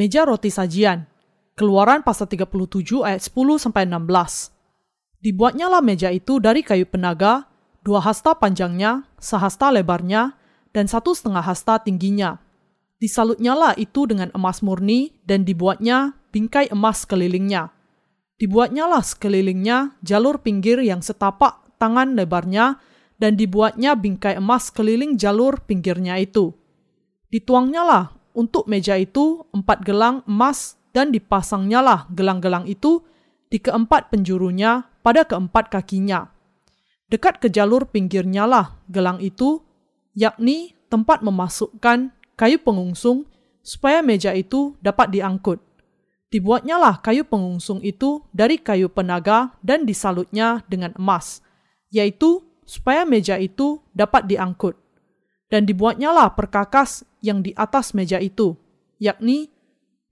Meja roti sajian. Keluaran pasal 37 ayat 10 sampai 16. Dibuatnyalah meja itu dari kayu penaga, dua hasta panjangnya, sehasta lebarnya, dan satu setengah hasta tingginya. Disalutnyalah itu dengan emas murni dan dibuatnya bingkai emas sekelilingnya. Dibuatnyalah sekelilingnya jalur pinggir yang setapak tangan lebarnya dan dibuatnya bingkai emas keliling jalur pinggirnya itu. Dituangnyalah untuk meja itu empat gelang emas dan dipasangnyalah gelang-gelang itu di keempat penjurunya pada keempat kakinya. Dekat ke jalur pinggirnya lah gelang itu, yakni tempat memasukkan kayu pengungsung supaya meja itu dapat diangkut. Dibuatnya lah kayu pengungsung itu dari kayu penaga dan disalutnya dengan emas, yaitu supaya meja itu dapat diangkut. Dan dibuatnya lah perkakas yang di atas meja itu, yakni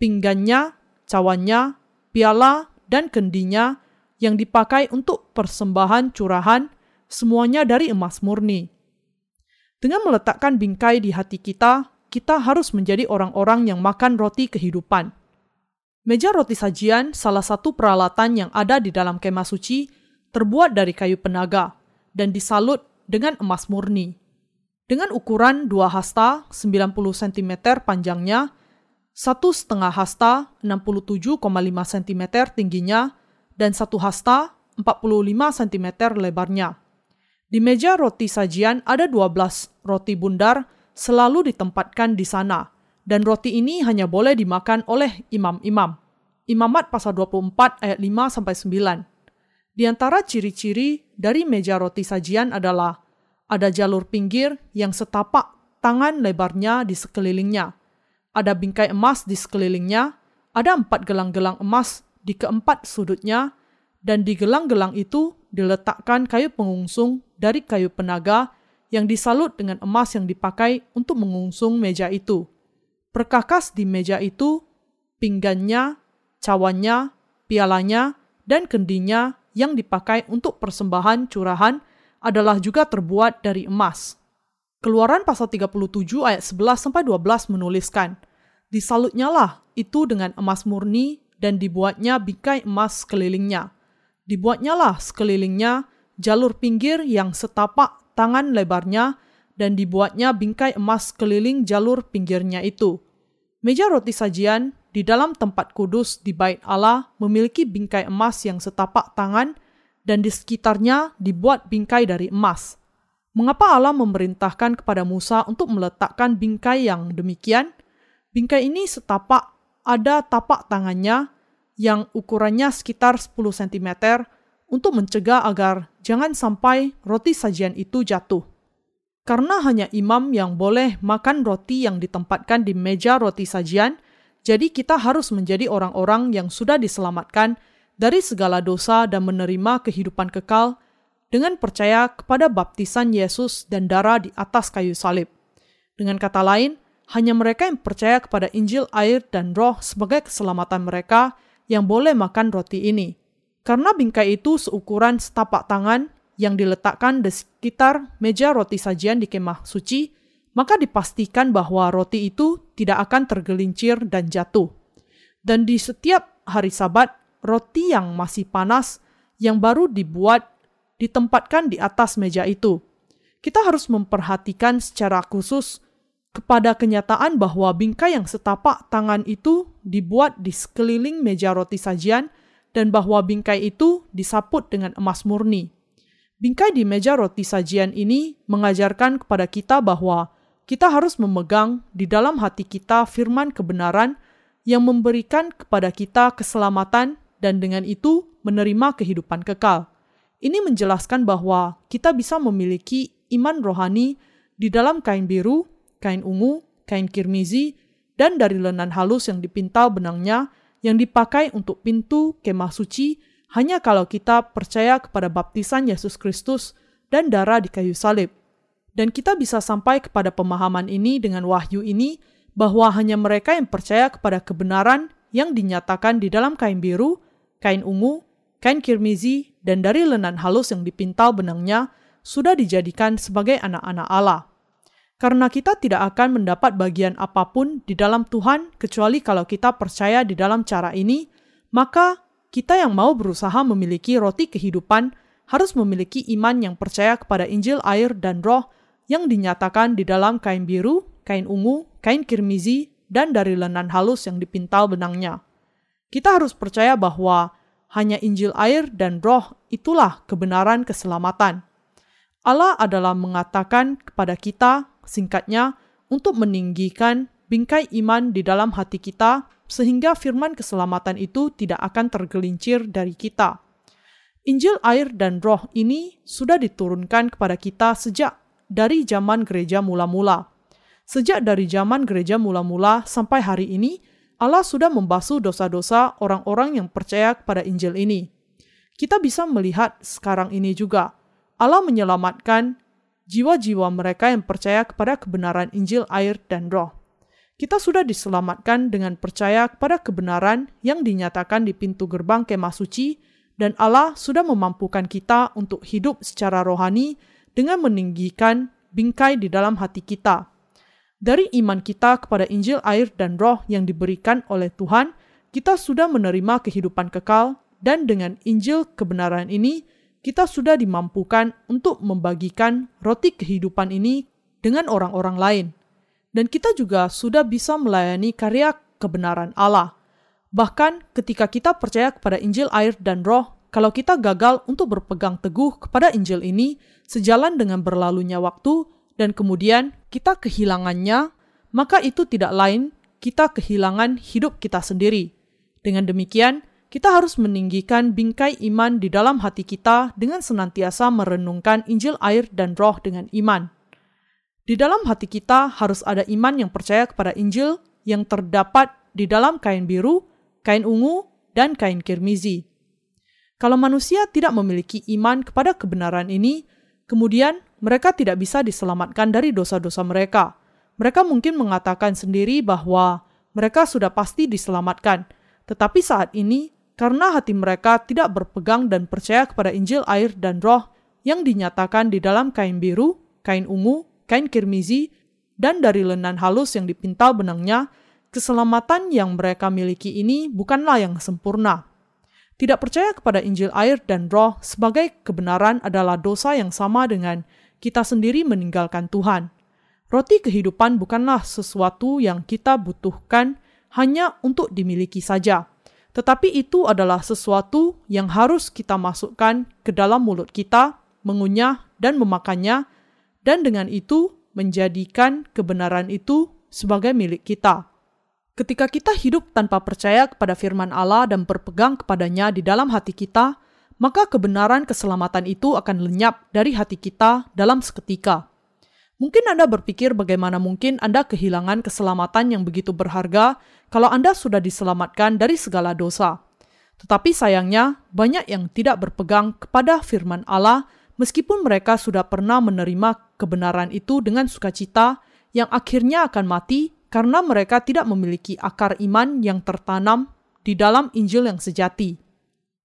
pinggannya, cawannya, piala, dan kendinya yang dipakai untuk persembahan curahan, semuanya dari emas murni. Dengan meletakkan bingkai di hati kita, kita harus menjadi orang-orang yang makan roti kehidupan. Meja roti sajian, salah satu peralatan yang ada di dalam kemah suci, terbuat dari kayu penaga dan disalut dengan emas murni. Dengan ukuran 2 hasta 90 cm panjangnya, satu setengah hasta 67,5 cm tingginya, dan satu hasta 45 cm lebarnya. Di meja roti sajian ada 12 roti bundar selalu ditempatkan di sana, dan roti ini hanya boleh dimakan oleh imam-imam. Imamat pasal 24 ayat 5 9. Di antara ciri-ciri dari meja roti sajian adalah ada jalur pinggir yang setapak tangan lebarnya di sekelilingnya. Ada bingkai emas di sekelilingnya, ada empat gelang-gelang emas di keempat sudutnya, dan di gelang-gelang itu diletakkan kayu pengungsung dari kayu penaga yang disalut dengan emas yang dipakai untuk mengungsung meja itu. Perkakas di meja itu, pinggannya, cawannya, pialanya, dan kendinya yang dipakai untuk persembahan curahan adalah juga terbuat dari emas. Keluaran pasal 37 ayat 11 sampai 12 menuliskan, Disalutnya lah itu dengan emas murni dan dibuatnya bingkai emas sekelilingnya. Dibuatnya lah sekelilingnya jalur pinggir yang setapak tangan lebarnya dan dibuatnya bingkai emas keliling jalur pinggirnya itu. Meja roti sajian di dalam tempat kudus di bait Allah memiliki bingkai emas yang setapak tangan dan di sekitarnya dibuat bingkai dari emas. Mengapa Allah memerintahkan kepada Musa untuk meletakkan bingkai yang demikian? Bingkai ini setapak ada tapak tangannya yang ukurannya sekitar 10 cm untuk mencegah agar jangan sampai roti sajian itu jatuh. Karena hanya imam yang boleh makan roti yang ditempatkan di meja roti sajian, jadi kita harus menjadi orang-orang yang sudah diselamatkan dari segala dosa dan menerima kehidupan kekal dengan percaya kepada baptisan Yesus dan darah di atas kayu salib. Dengan kata lain, hanya mereka yang percaya kepada Injil air dan roh sebagai keselamatan mereka yang boleh makan roti ini. Karena bingkai itu seukuran setapak tangan yang diletakkan di sekitar meja roti sajian di kemah suci, maka dipastikan bahwa roti itu tidak akan tergelincir dan jatuh. Dan di setiap hari Sabat, roti yang masih panas yang baru dibuat ditempatkan di atas meja itu. Kita harus memperhatikan secara khusus kepada kenyataan bahwa bingkai yang setapak tangan itu dibuat di sekeliling meja roti sajian dan bahwa bingkai itu disaput dengan emas murni. Bingkai di meja roti sajian ini mengajarkan kepada kita bahwa kita harus memegang di dalam hati kita firman kebenaran yang memberikan kepada kita keselamatan dan dengan itu menerima kehidupan kekal. Ini menjelaskan bahwa kita bisa memiliki iman rohani di dalam kain biru, kain ungu, kain kirmizi, dan dari lenan halus yang dipintal benangnya yang dipakai untuk pintu kemah suci hanya kalau kita percaya kepada baptisan Yesus Kristus dan darah di kayu salib. Dan kita bisa sampai kepada pemahaman ini dengan wahyu ini bahwa hanya mereka yang percaya kepada kebenaran yang dinyatakan di dalam kain biru, kain ungu, kain kirmizi, dan dari lenan halus yang dipintal benangnya sudah dijadikan sebagai anak-anak Allah. Karena kita tidak akan mendapat bagian apa pun di dalam Tuhan kecuali kalau kita percaya di dalam cara ini, maka kita yang mau berusaha memiliki roti kehidupan harus memiliki iman yang percaya kepada Injil air dan roh yang dinyatakan di dalam kain biru, kain ungu, kain kirmizi, dan dari lenan halus yang dipintal benangnya. Kita harus percaya bahwa hanya Injil air dan roh itulah kebenaran keselamatan. Allah adalah mengatakan kepada kita singkatnya, untuk meninggikan bingkai iman di dalam hati kita, sehingga firman keselamatan itu tidak akan tergelincir dari kita. Injil air dan roh ini sudah diturunkan kepada kita sejak dari zaman gereja mula-mula. Sejak dari zaman gereja mula-mula sampai hari ini, Allah sudah membasuh dosa-dosa orang-orang yang percaya kepada Injil ini. Kita bisa melihat sekarang ini juga, Allah menyelamatkan jiwa-jiwa mereka yang percaya kepada kebenaran Injil, air, dan Roh. Kita sudah diselamatkan dengan percaya kepada kebenaran yang dinyatakan di pintu gerbang kemah suci, dan Allah sudah memampukan kita untuk hidup secara rohani dengan meninggikan bingkai di dalam hati kita. Dari iman kita kepada Injil, air, dan Roh yang diberikan oleh Tuhan, kita sudah menerima kehidupan kekal, dan dengan Injil kebenaran ini, kita sudah dimampukan untuk membagikan roti kehidupan ini dengan orang-orang lain. Dan kita juga sudah bisa melayani karya kebenaran Allah. Bahkan ketika kita percaya kepada Injil air dan roh, kalau kita gagal untuk berpegang teguh kepada Injil ini sejalan dengan berlalunya waktu dan kemudian kita kehilangannya, maka itu tidak lain kita kehilangan hidup kita sendiri. Dengan demikian, kita harus meninggikan bingkai iman di dalam hati kita dengan senantiasa merenungkan Injil air dan roh dengan iman. Di dalam hati kita harus ada iman yang percaya kepada Injil yang terdapat di dalam kain biru, kain ungu, dan kain kirmizi. Kalau manusia tidak memiliki iman kepada kebenaran ini, kemudian mereka tidak bisa diselamatkan dari dosa-dosa mereka. Mereka mungkin mengatakan sendiri bahwa mereka sudah pasti diselamatkan, tetapi saat ini karena hati mereka tidak berpegang dan percaya kepada Injil air dan roh yang dinyatakan di dalam kain biru, kain ungu, kain kirmizi, dan dari lenan halus yang dipintal benangnya, keselamatan yang mereka miliki ini bukanlah yang sempurna. Tidak percaya kepada Injil air dan roh sebagai kebenaran adalah dosa yang sama dengan kita sendiri meninggalkan Tuhan. Roti kehidupan bukanlah sesuatu yang kita butuhkan hanya untuk dimiliki saja tetapi itu adalah sesuatu yang harus kita masukkan ke dalam mulut kita, mengunyah dan memakannya, dan dengan itu menjadikan kebenaran itu sebagai milik kita. Ketika kita hidup tanpa percaya kepada firman Allah dan berpegang kepadanya di dalam hati kita, maka kebenaran keselamatan itu akan lenyap dari hati kita dalam seketika. Mungkin Anda berpikir bagaimana mungkin Anda kehilangan keselamatan yang begitu berharga kalau Anda sudah diselamatkan dari segala dosa. Tetapi sayangnya, banyak yang tidak berpegang kepada firman Allah meskipun mereka sudah pernah menerima kebenaran itu dengan sukacita yang akhirnya akan mati karena mereka tidak memiliki akar iman yang tertanam di dalam Injil yang sejati.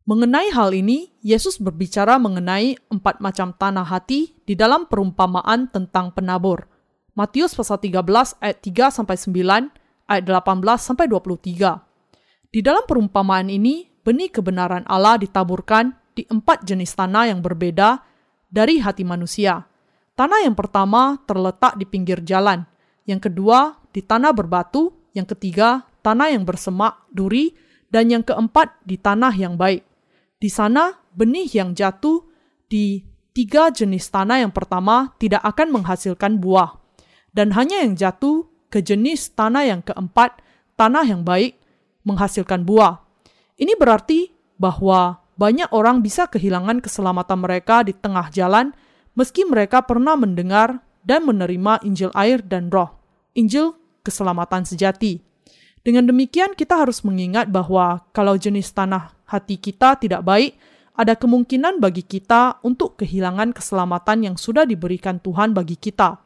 Mengenai hal ini, Yesus berbicara mengenai empat macam tanah hati di dalam perumpamaan tentang penabur. Matius pasal 13 ayat 3 sampai 9, ayat 18 sampai 23. Di dalam perumpamaan ini, benih kebenaran Allah ditaburkan di empat jenis tanah yang berbeda dari hati manusia. Tanah yang pertama terletak di pinggir jalan, yang kedua di tanah berbatu, yang ketiga tanah yang bersemak, duri, dan yang keempat di tanah yang baik. Di sana, benih yang jatuh di tiga jenis tanah yang pertama tidak akan menghasilkan buah, dan hanya yang jatuh ke jenis tanah yang keempat, tanah yang baik, menghasilkan buah. Ini berarti bahwa banyak orang bisa kehilangan keselamatan mereka di tengah jalan, meski mereka pernah mendengar dan menerima Injil air dan Roh, Injil keselamatan sejati. Dengan demikian, kita harus mengingat bahwa kalau jenis tanah hati kita tidak baik, ada kemungkinan bagi kita untuk kehilangan keselamatan yang sudah diberikan Tuhan bagi kita.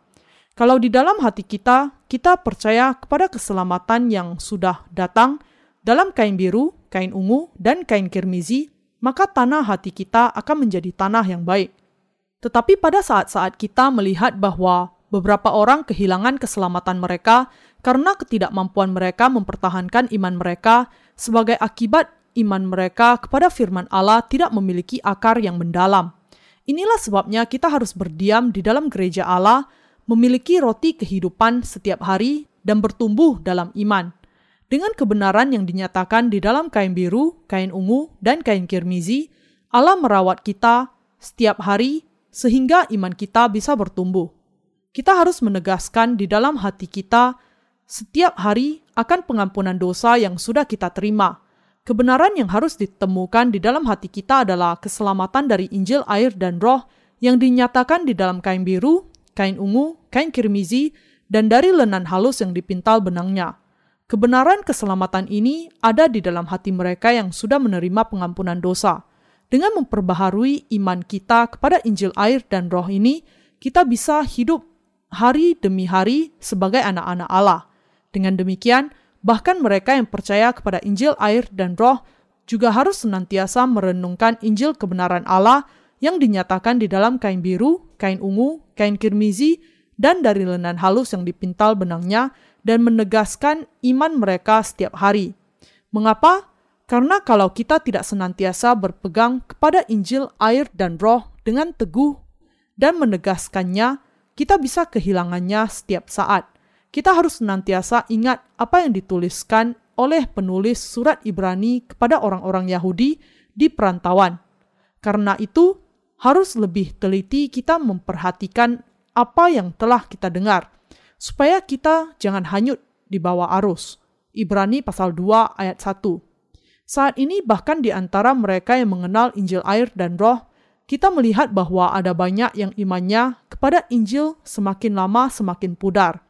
Kalau di dalam hati kita, kita percaya kepada keselamatan yang sudah datang dalam kain biru, kain ungu, dan kain kirmizi, maka tanah hati kita akan menjadi tanah yang baik. Tetapi pada saat-saat kita melihat bahwa beberapa orang kehilangan keselamatan mereka karena ketidakmampuan mereka mempertahankan iman mereka sebagai akibat iman mereka kepada firman Allah tidak memiliki akar yang mendalam. Inilah sebabnya kita harus berdiam di dalam gereja Allah, memiliki roti kehidupan setiap hari, dan bertumbuh dalam iman. Dengan kebenaran yang dinyatakan di dalam kain biru, kain ungu, dan kain kirmizi, Allah merawat kita setiap hari sehingga iman kita bisa bertumbuh. Kita harus menegaskan di dalam hati kita setiap hari akan pengampunan dosa yang sudah kita terima. Kebenaran yang harus ditemukan di dalam hati kita adalah keselamatan dari Injil, air, dan roh yang dinyatakan di dalam kain biru, kain ungu, kain kirmizi, dan dari lenan halus yang dipintal benangnya. Kebenaran keselamatan ini ada di dalam hati mereka yang sudah menerima pengampunan dosa. Dengan memperbaharui iman kita kepada Injil air dan roh ini, kita bisa hidup hari demi hari sebagai anak-anak Allah. Dengan demikian, bahkan mereka yang percaya kepada Injil air dan roh juga harus senantiasa merenungkan Injil kebenaran Allah yang dinyatakan di dalam kain biru, kain ungu, kain kirmizi, dan dari lenan halus yang dipintal benangnya dan menegaskan iman mereka setiap hari. Mengapa? Karena kalau kita tidak senantiasa berpegang kepada Injil, air, dan Roh dengan teguh dan menegaskannya, kita bisa kehilangannya setiap saat. Kita harus senantiasa ingat apa yang dituliskan oleh penulis surat Ibrani kepada orang-orang Yahudi di perantauan. Karena itu, harus lebih teliti kita memperhatikan apa yang telah kita dengar supaya kita jangan hanyut di bawah arus. Ibrani pasal 2 ayat 1. Saat ini bahkan di antara mereka yang mengenal Injil air dan roh, kita melihat bahwa ada banyak yang imannya kepada Injil semakin lama semakin pudar.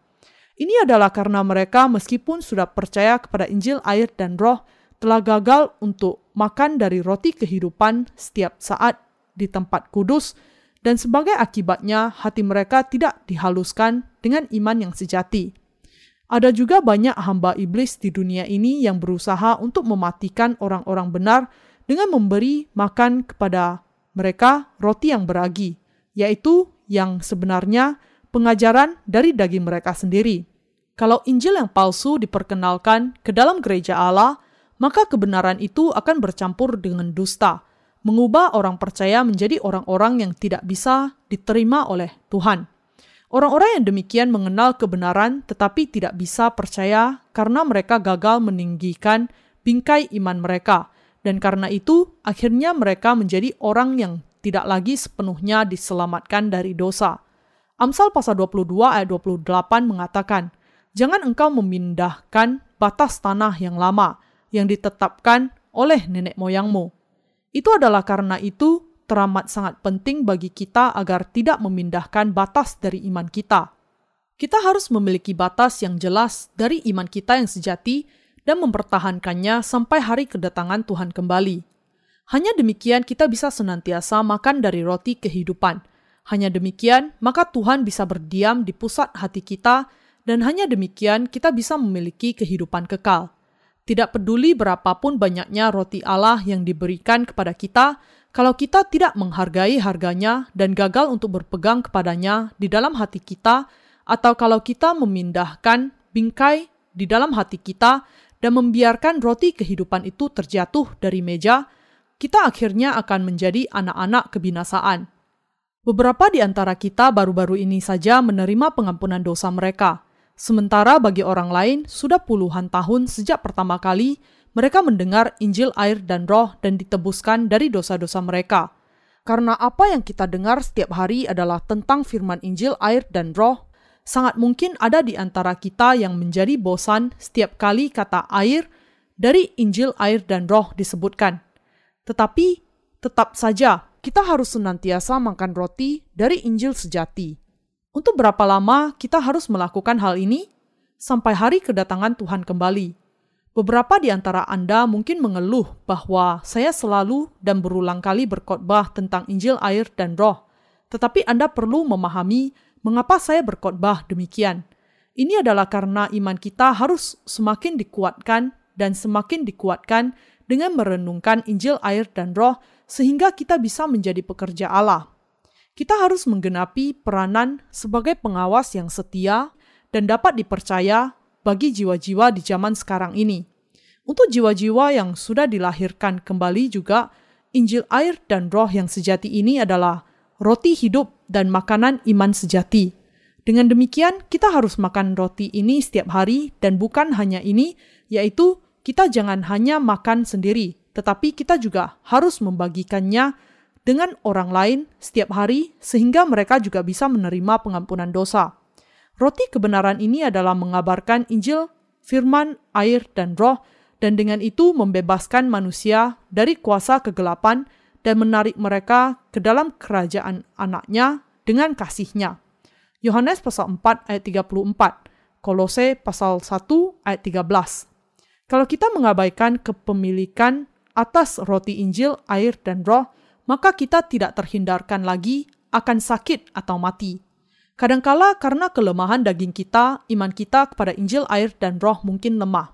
Ini adalah karena mereka meskipun sudah percaya kepada Injil air dan roh, telah gagal untuk makan dari roti kehidupan setiap saat di tempat kudus dan sebagai akibatnya hati mereka tidak dihaluskan dengan iman yang sejati. Ada juga banyak hamba iblis di dunia ini yang berusaha untuk mematikan orang-orang benar dengan memberi makan kepada mereka roti yang beragi, yaitu yang sebenarnya pengajaran dari daging mereka sendiri. Kalau Injil yang palsu diperkenalkan ke dalam gereja Allah, maka kebenaran itu akan bercampur dengan dusta, mengubah orang percaya menjadi orang-orang yang tidak bisa diterima oleh Tuhan. Orang-orang yang demikian mengenal kebenaran tetapi tidak bisa percaya karena mereka gagal meninggikan bingkai iman mereka, dan karena itu akhirnya mereka menjadi orang yang tidak lagi sepenuhnya diselamatkan dari dosa. Amsal pasal 22 ayat 28 mengatakan, Jangan engkau memindahkan batas tanah yang lama yang ditetapkan oleh nenek moyangmu itu adalah karena itu teramat sangat penting bagi kita agar tidak memindahkan batas dari iman kita. Kita harus memiliki batas yang jelas dari iman kita yang sejati dan mempertahankannya sampai hari kedatangan Tuhan kembali. Hanya demikian kita bisa senantiasa makan dari roti kehidupan. Hanya demikian, maka Tuhan bisa berdiam di pusat hati kita dan hanya demikian kita bisa memiliki kehidupan kekal. Tidak peduli berapapun banyaknya roti Allah yang diberikan kepada kita, kalau kita tidak menghargai harganya dan gagal untuk berpegang kepadanya di dalam hati kita, atau kalau kita memindahkan bingkai di dalam hati kita dan membiarkan roti kehidupan itu terjatuh dari meja, kita akhirnya akan menjadi anak-anak kebinasaan. Beberapa di antara kita baru-baru ini saja menerima pengampunan dosa mereka. Sementara bagi orang lain, sudah puluhan tahun sejak pertama kali mereka mendengar Injil air dan roh dan ditebuskan dari dosa-dosa mereka. Karena apa yang kita dengar setiap hari adalah tentang firman Injil air dan roh, sangat mungkin ada di antara kita yang menjadi bosan setiap kali kata air dari Injil air dan roh disebutkan. Tetapi tetap saja kita harus senantiasa makan roti dari Injil sejati untuk berapa lama kita harus melakukan hal ini? Sampai hari kedatangan Tuhan kembali. Beberapa di antara Anda mungkin mengeluh bahwa saya selalu dan berulang kali berkhotbah tentang Injil air dan roh. Tetapi Anda perlu memahami mengapa saya berkhotbah demikian. Ini adalah karena iman kita harus semakin dikuatkan dan semakin dikuatkan dengan merenungkan Injil air dan roh sehingga kita bisa menjadi pekerja Allah. kita harus menggenapi peranan sebagai pengawas yang setia dan dapat dipercaya bagi jiwa-jiwa di zaman sekarang ini. Untuk jiwa-jiwa yang sudah dilahirkan kembali juga, Injil air dan roh yang sejati ini adalah roti hidup dan makanan iman sejati. Dengan demikian, kita harus makan roti ini setiap hari dan bukan hanya ini, yaitu kita jangan hanya makan sendiri, tetapi kita juga harus membagikannya dengan orang lain setiap hari sehingga mereka juga bisa menerima pengampunan dosa. Roti kebenaran ini adalah mengabarkan Injil, firman, air, dan roh, dan dengan itu membebaskan manusia dari kuasa kegelapan dan menarik mereka ke dalam kerajaan anaknya dengan kasihnya. Yohanes pasal 4 ayat 34, Kolose pasal 1 ayat 13. Kalau kita mengabaikan kepemilikan atas roti Injil, air, dan roh, maka kita tidak terhindarkan lagi akan sakit atau mati. Kadangkala karena kelemahan daging kita, iman kita kepada Injil air dan roh mungkin lemah.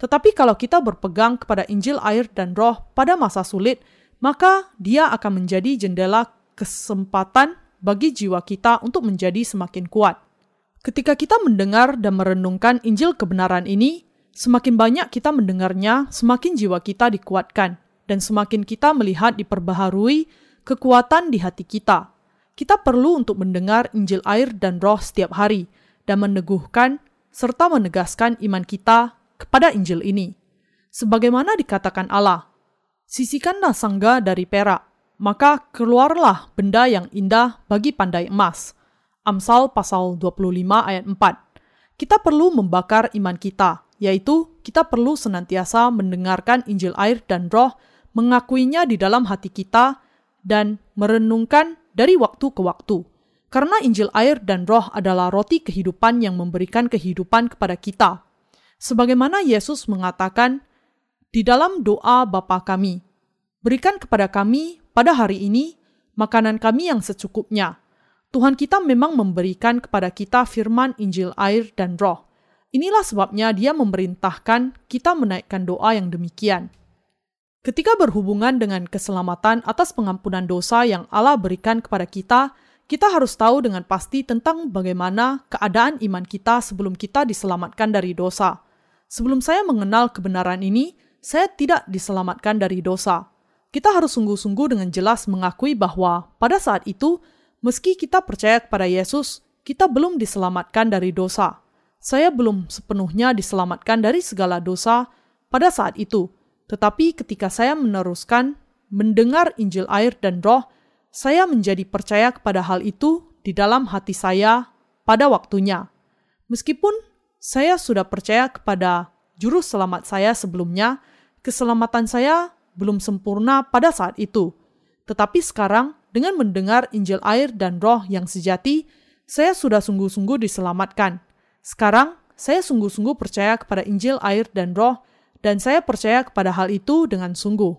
Tetapi kalau kita berpegang kepada Injil air dan roh pada masa sulit, maka dia akan menjadi jendela kesempatan bagi jiwa kita untuk menjadi semakin kuat. Ketika kita mendengar dan merenungkan Injil kebenaran ini, semakin banyak kita mendengarnya, semakin jiwa kita dikuatkan dan semakin kita melihat diperbaharui kekuatan di hati kita. Kita perlu untuk mendengar Injil air dan roh setiap hari dan meneguhkan serta menegaskan iman kita kepada Injil ini. Sebagaimana dikatakan Allah, sisikanlah sangga dari perak, maka keluarlah benda yang indah bagi pandai emas. Amsal pasal 25 ayat 4. Kita perlu membakar iman kita, yaitu kita perlu senantiasa mendengarkan Injil air dan roh mengakuinya di dalam hati kita, dan merenungkan dari waktu ke waktu. Karena Injil air dan roh adalah roti kehidupan yang memberikan kehidupan kepada kita. Sebagaimana Yesus mengatakan di dalam doa Bapa kami, berikan kepada kami pada hari ini makanan kami yang secukupnya. Tuhan kita memang memberikan kepada kita firman Injil air dan roh. Inilah sebabnya dia memerintahkan kita menaikkan doa yang demikian. Ketika berhubungan dengan keselamatan atas pengampunan dosa yang Allah berikan kepada kita, kita harus tahu dengan pasti tentang bagaimana keadaan iman kita sebelum kita diselamatkan dari dosa. Sebelum saya mengenal kebenaran ini, saya tidak diselamatkan dari dosa. Kita harus sungguh-sungguh dengan jelas mengakui bahwa pada saat itu, meski kita percaya kepada Yesus, kita belum diselamatkan dari dosa. Saya belum sepenuhnya diselamatkan dari segala dosa pada saat itu tetapi ketika saya meneruskan mendengar Injil air dan roh, saya menjadi percaya kepada hal itu di dalam hati saya pada waktunya. Meskipun saya sudah percaya kepada juru selamat saya sebelumnya, keselamatan saya belum sempurna pada saat itu. Tetapi sekarang, dengan mendengar Injil air dan roh yang sejati, saya sudah sungguh-sungguh diselamatkan. Sekarang, saya sungguh-sungguh percaya kepada Injil air dan roh dan saya percaya kepada hal itu dengan sungguh.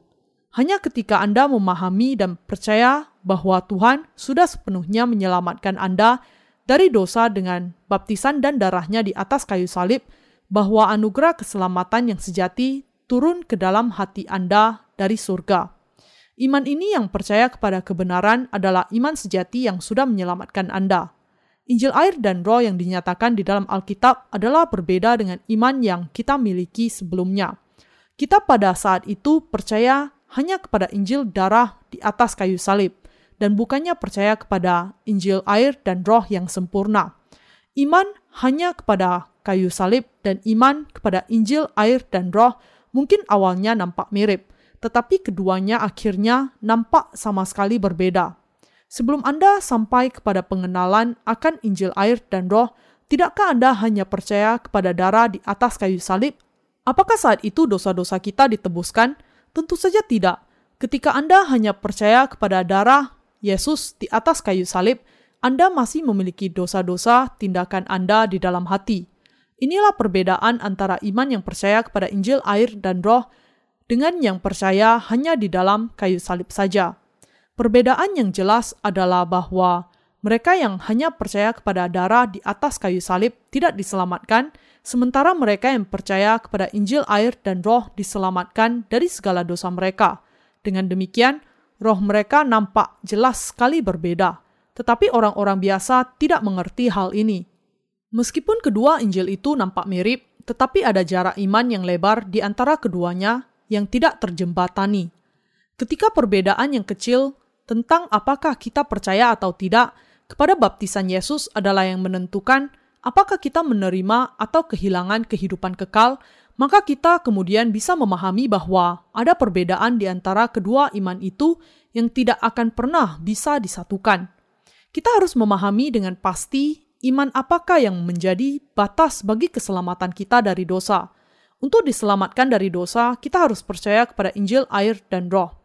Hanya ketika Anda memahami dan percaya bahwa Tuhan sudah sepenuhnya menyelamatkan Anda dari dosa dengan baptisan dan darahnya di atas kayu salib, bahwa anugerah keselamatan yang sejati turun ke dalam hati Anda dari surga. Iman ini yang percaya kepada kebenaran adalah iman sejati yang sudah menyelamatkan Anda. Injil air dan roh yang dinyatakan di dalam Alkitab adalah berbeda dengan iman yang kita miliki sebelumnya. Kita pada saat itu percaya hanya kepada Injil darah di atas kayu salib, dan bukannya percaya kepada Injil air dan roh yang sempurna. Iman hanya kepada kayu salib dan iman kepada Injil air dan roh mungkin awalnya nampak mirip, tetapi keduanya akhirnya nampak sama sekali berbeda. Sebelum Anda sampai kepada pengenalan akan Injil air dan roh, tidakkah Anda hanya percaya kepada darah di atas kayu salib? Apakah saat itu dosa-dosa kita ditebuskan? Tentu saja tidak. Ketika Anda hanya percaya kepada darah Yesus di atas kayu salib, Anda masih memiliki dosa-dosa tindakan Anda di dalam hati. Inilah perbedaan antara iman yang percaya kepada Injil air dan roh dengan yang percaya hanya di dalam kayu salib saja. Perbedaan yang jelas adalah bahwa mereka yang hanya percaya kepada darah di atas kayu salib tidak diselamatkan, sementara mereka yang percaya kepada Injil air dan roh diselamatkan dari segala dosa mereka. Dengan demikian, roh mereka nampak jelas sekali berbeda. tetapi orang-orang biasa tidak mengerti hal ini. Meskipun kedua Injil itu nampak mirip, tetapi ada jarak iman yang lebar di antara keduanya yang tidak terjembatani. Ketika perbedaan yang kecil tentang apakah kita percaya atau tidak kepada baptisan Yesus adalah yang menentukan apakah kita menerima atau kehilangan kehidupan kekal, maka kita kemudian bisa memahami bahwa ada perbedaan di antara kedua iman itu yang tidak akan pernah bisa disatukan. Kita harus memahami dengan pasti iman apakah yang menjadi batas bagi keselamatan kita dari dosa. Untuk diselamatkan dari dosa, kita harus percaya kepada Injil air dan roh.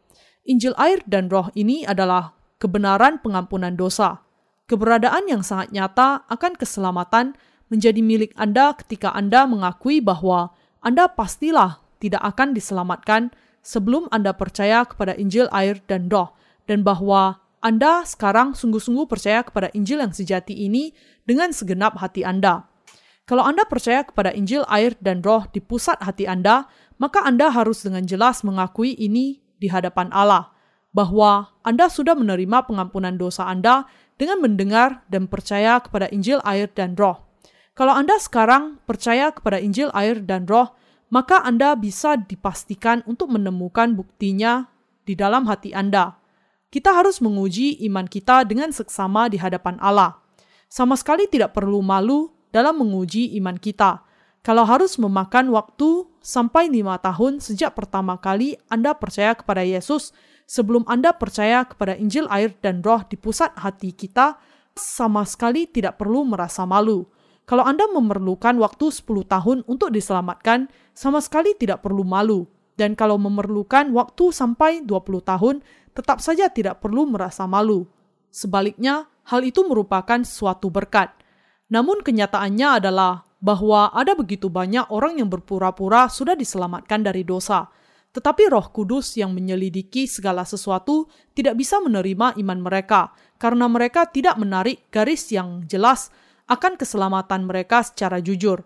Injil air dan roh ini adalah kebenaran pengampunan dosa. Keberadaan yang sangat nyata akan keselamatan menjadi milik Anda ketika Anda mengakui bahwa Anda pastilah tidak akan diselamatkan sebelum Anda percaya kepada Injil air dan roh, dan bahwa anda sekarang sungguh-sungguh percaya kepada Injil yang sejati ini dengan segenap hati Anda. Kalau Anda percaya kepada Injil, air, dan roh di pusat hati Anda, maka Anda harus dengan jelas mengakui ini di hadapan Allah, bahwa Anda sudah menerima pengampunan dosa Anda dengan mendengar dan percaya kepada Injil, air, dan roh. Kalau Anda sekarang percaya kepada Injil, air, dan roh, maka Anda bisa dipastikan untuk menemukan buktinya di dalam hati Anda kita harus menguji iman kita dengan seksama di hadapan Allah. Sama sekali tidak perlu malu dalam menguji iman kita. Kalau harus memakan waktu sampai lima tahun sejak pertama kali Anda percaya kepada Yesus, sebelum Anda percaya kepada Injil air dan roh di pusat hati kita, sama sekali tidak perlu merasa malu. Kalau Anda memerlukan waktu 10 tahun untuk diselamatkan, sama sekali tidak perlu malu. Dan kalau memerlukan waktu sampai 20 tahun, tetap saja tidak perlu merasa malu. Sebaliknya, hal itu merupakan suatu berkat. Namun kenyataannya adalah bahwa ada begitu banyak orang yang berpura-pura sudah diselamatkan dari dosa. Tetapi roh kudus yang menyelidiki segala sesuatu tidak bisa menerima iman mereka, karena mereka tidak menarik garis yang jelas akan keselamatan mereka secara jujur.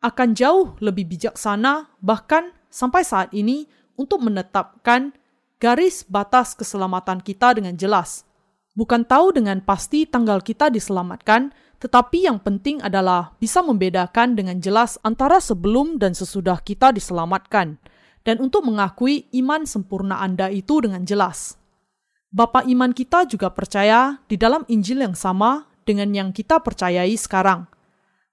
Akan jauh lebih bijaksana, bahkan sampai saat ini, untuk menetapkan garis batas keselamatan kita dengan jelas. Bukan tahu dengan pasti tanggal kita diselamatkan, tetapi yang penting adalah bisa membedakan dengan jelas antara sebelum dan sesudah kita diselamatkan, dan untuk mengakui iman sempurna Anda itu dengan jelas. Bapak iman kita juga percaya di dalam Injil yang sama dengan yang kita percayai sekarang.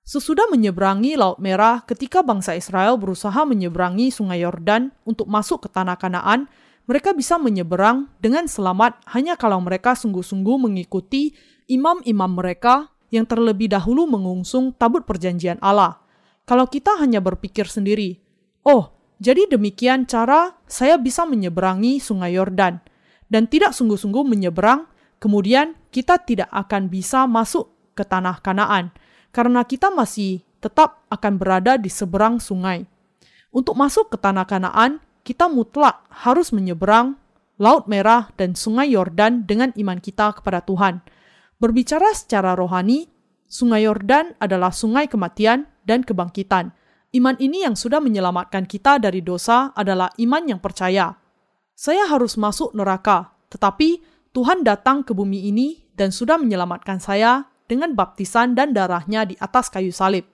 Sesudah menyeberangi Laut Merah, ketika bangsa Israel berusaha menyeberangi Sungai Yordan untuk masuk ke tanah Kanaan, mereka bisa menyeberang dengan selamat hanya kalau mereka sungguh-sungguh mengikuti imam-imam mereka yang terlebih dahulu mengungsung tabut perjanjian Allah. Kalau kita hanya berpikir sendiri, oh, jadi demikian cara saya bisa menyeberangi sungai Yordan, dan tidak sungguh-sungguh menyeberang, kemudian kita tidak akan bisa masuk ke tanah Kanaan, karena kita masih tetap akan berada di seberang sungai. Untuk masuk ke tanah Kanaan, kita mutlak harus menyeberang Laut Merah dan Sungai Yordan dengan iman kita kepada Tuhan. Berbicara secara rohani, Sungai Yordan adalah sungai kematian dan kebangkitan. Iman ini yang sudah menyelamatkan kita dari dosa adalah iman yang percaya. Saya harus masuk neraka, tetapi Tuhan datang ke bumi ini dan sudah menyelamatkan saya dengan baptisan dan darahnya di atas kayu salib.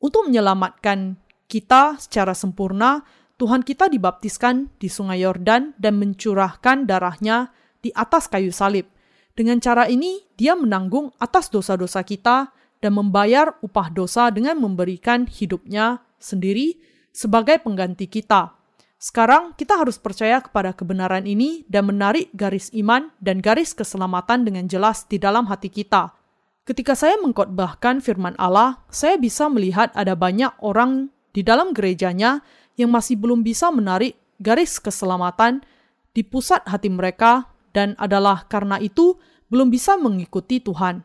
Untuk menyelamatkan kita secara sempurna, Tuhan kita dibaptiskan di Sungai Yordan dan mencurahkan darahnya di atas kayu salib. Dengan cara ini, Dia menanggung atas dosa-dosa kita dan membayar upah dosa dengan memberikan hidupnya sendiri sebagai pengganti kita. Sekarang kita harus percaya kepada kebenaran ini dan menarik garis iman dan garis keselamatan dengan jelas di dalam hati kita. Ketika saya mengkotbahkan firman Allah, saya bisa melihat ada banyak orang di dalam gerejanya yang masih belum bisa menarik garis keselamatan di pusat hati mereka dan adalah karena itu belum bisa mengikuti Tuhan.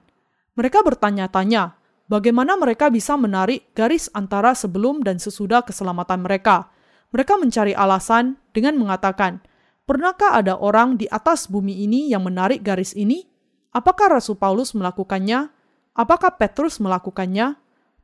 Mereka bertanya-tanya, bagaimana mereka bisa menarik garis antara sebelum dan sesudah keselamatan mereka. Mereka mencari alasan dengan mengatakan, "Pernahkah ada orang di atas bumi ini yang menarik garis ini? Apakah Rasul Paulus melakukannya? Apakah Petrus melakukannya?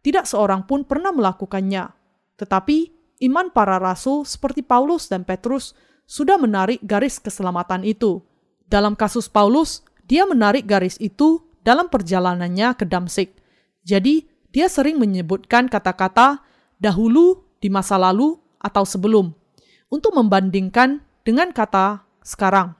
Tidak seorang pun pernah melakukannya. Tetapi iman para rasul seperti Paulus dan Petrus sudah menarik garis keselamatan itu. Dalam kasus Paulus, dia menarik garis itu dalam perjalanannya ke Damsik. Jadi, dia sering menyebutkan kata-kata dahulu, di masa lalu, atau sebelum, untuk membandingkan dengan kata sekarang.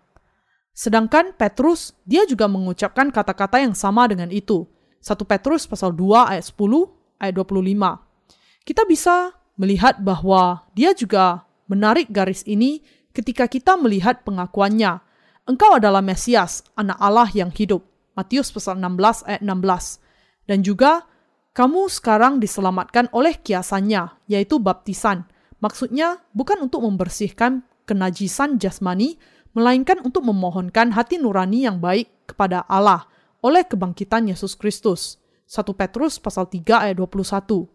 Sedangkan Petrus, dia juga mengucapkan kata-kata yang sama dengan itu. 1 Petrus pasal 2 ayat 10, ayat 25. Kita bisa melihat bahwa dia juga menarik garis ini ketika kita melihat pengakuannya. Engkau adalah Mesias, anak Allah yang hidup. Matius pasal 16 ayat 16. Dan juga kamu sekarang diselamatkan oleh kiasannya, yaitu baptisan. Maksudnya bukan untuk membersihkan kenajisan jasmani, melainkan untuk memohonkan hati nurani yang baik kepada Allah oleh kebangkitan Yesus Kristus. 1 Petrus pasal 3 ayat 21.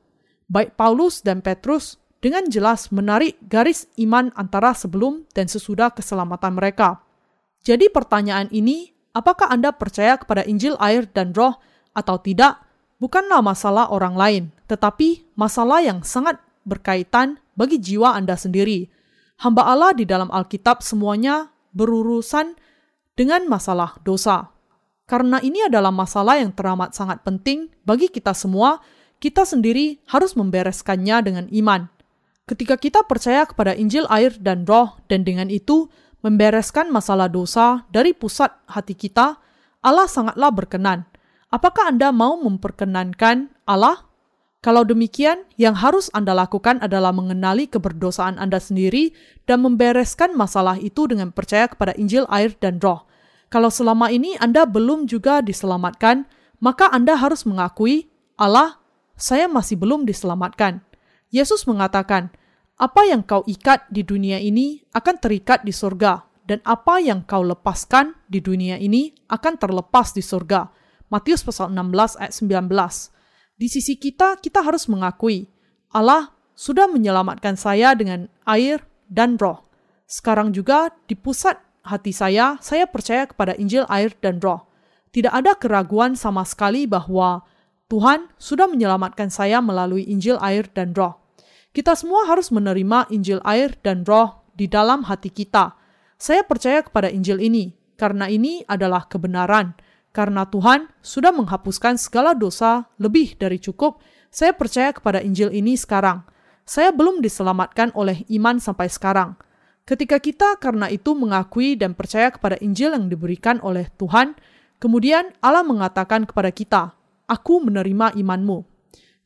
Baik Paulus dan Petrus dengan jelas menarik garis iman antara sebelum dan sesudah keselamatan mereka. Jadi pertanyaan ini, apakah Anda percaya kepada Injil air dan roh atau tidak, bukanlah masalah orang lain, tetapi masalah yang sangat berkaitan bagi jiwa Anda sendiri. Hamba Allah di dalam Alkitab semuanya berurusan dengan masalah dosa. Karena ini adalah masalah yang teramat sangat penting bagi kita semua, kita sendiri harus membereskannya dengan iman. Ketika kita percaya kepada Injil air dan roh dan dengan itu membereskan masalah dosa dari pusat hati kita, Allah sangatlah berkenan. Apakah Anda mau memperkenankan Allah? Kalau demikian, yang harus Anda lakukan adalah mengenali keberdosaan Anda sendiri dan membereskan masalah itu dengan percaya kepada Injil air dan roh. Kalau selama ini Anda belum juga diselamatkan, maka Anda harus mengakui, Allah, saya masih belum diselamatkan. Yesus mengatakan, apa yang kau ikat di dunia ini akan terikat di surga, dan apa yang kau lepaskan di dunia ini akan terlepas di surga. Matius pasal 16 ayat 19. Di sisi kita, kita harus mengakui, Allah sudah menyelamatkan saya dengan air dan roh. Sekarang juga di pusat hati saya, saya percaya kepada Injil air dan roh. Tidak ada keraguan sama sekali bahwa Tuhan sudah menyelamatkan saya melalui Injil air dan roh. Kita semua harus menerima Injil air dan roh di dalam hati kita. Saya percaya kepada Injil ini, karena ini adalah kebenaran. Karena Tuhan sudah menghapuskan segala dosa lebih dari cukup, saya percaya kepada Injil ini sekarang. Saya belum diselamatkan oleh iman sampai sekarang. Ketika kita karena itu mengakui dan percaya kepada Injil yang diberikan oleh Tuhan, kemudian Allah mengatakan kepada kita, aku menerima imanmu.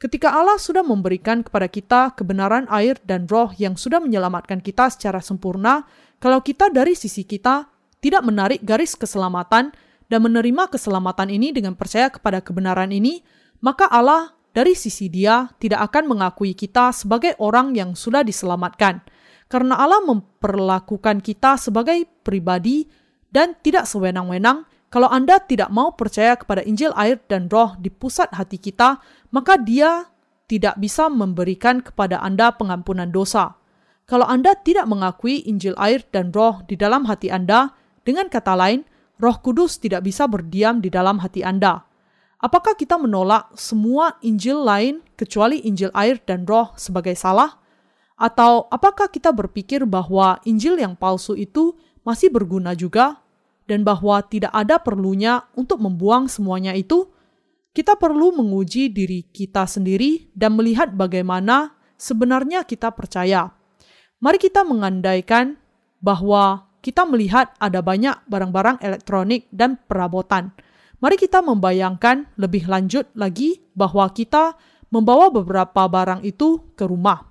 Ketika Allah sudah memberikan kepada kita kebenaran air dan roh yang sudah menyelamatkan kita secara sempurna, kalau kita dari sisi kita tidak menarik garis keselamatan dan menerima keselamatan ini dengan percaya kepada kebenaran ini, maka Allah dari sisi dia tidak akan mengakui kita sebagai orang yang sudah diselamatkan. Karena Allah memperlakukan kita sebagai pribadi dan tidak sewenang-wenang kalau Anda tidak mau percaya kepada Injil air dan roh di pusat hati kita, maka dia tidak bisa memberikan kepada Anda pengampunan dosa. Kalau Anda tidak mengakui Injil air dan roh di dalam hati Anda, dengan kata lain, roh kudus tidak bisa berdiam di dalam hati Anda. Apakah kita menolak semua Injil lain kecuali Injil air dan roh sebagai salah? Atau apakah kita berpikir bahwa Injil yang palsu itu masih berguna juga dan bahwa tidak ada perlunya untuk membuang semuanya itu, kita perlu menguji diri kita sendiri dan melihat bagaimana sebenarnya kita percaya. Mari kita mengandaikan bahwa kita melihat ada banyak barang-barang elektronik dan perabotan. Mari kita membayangkan lebih lanjut lagi bahwa kita membawa beberapa barang itu ke rumah.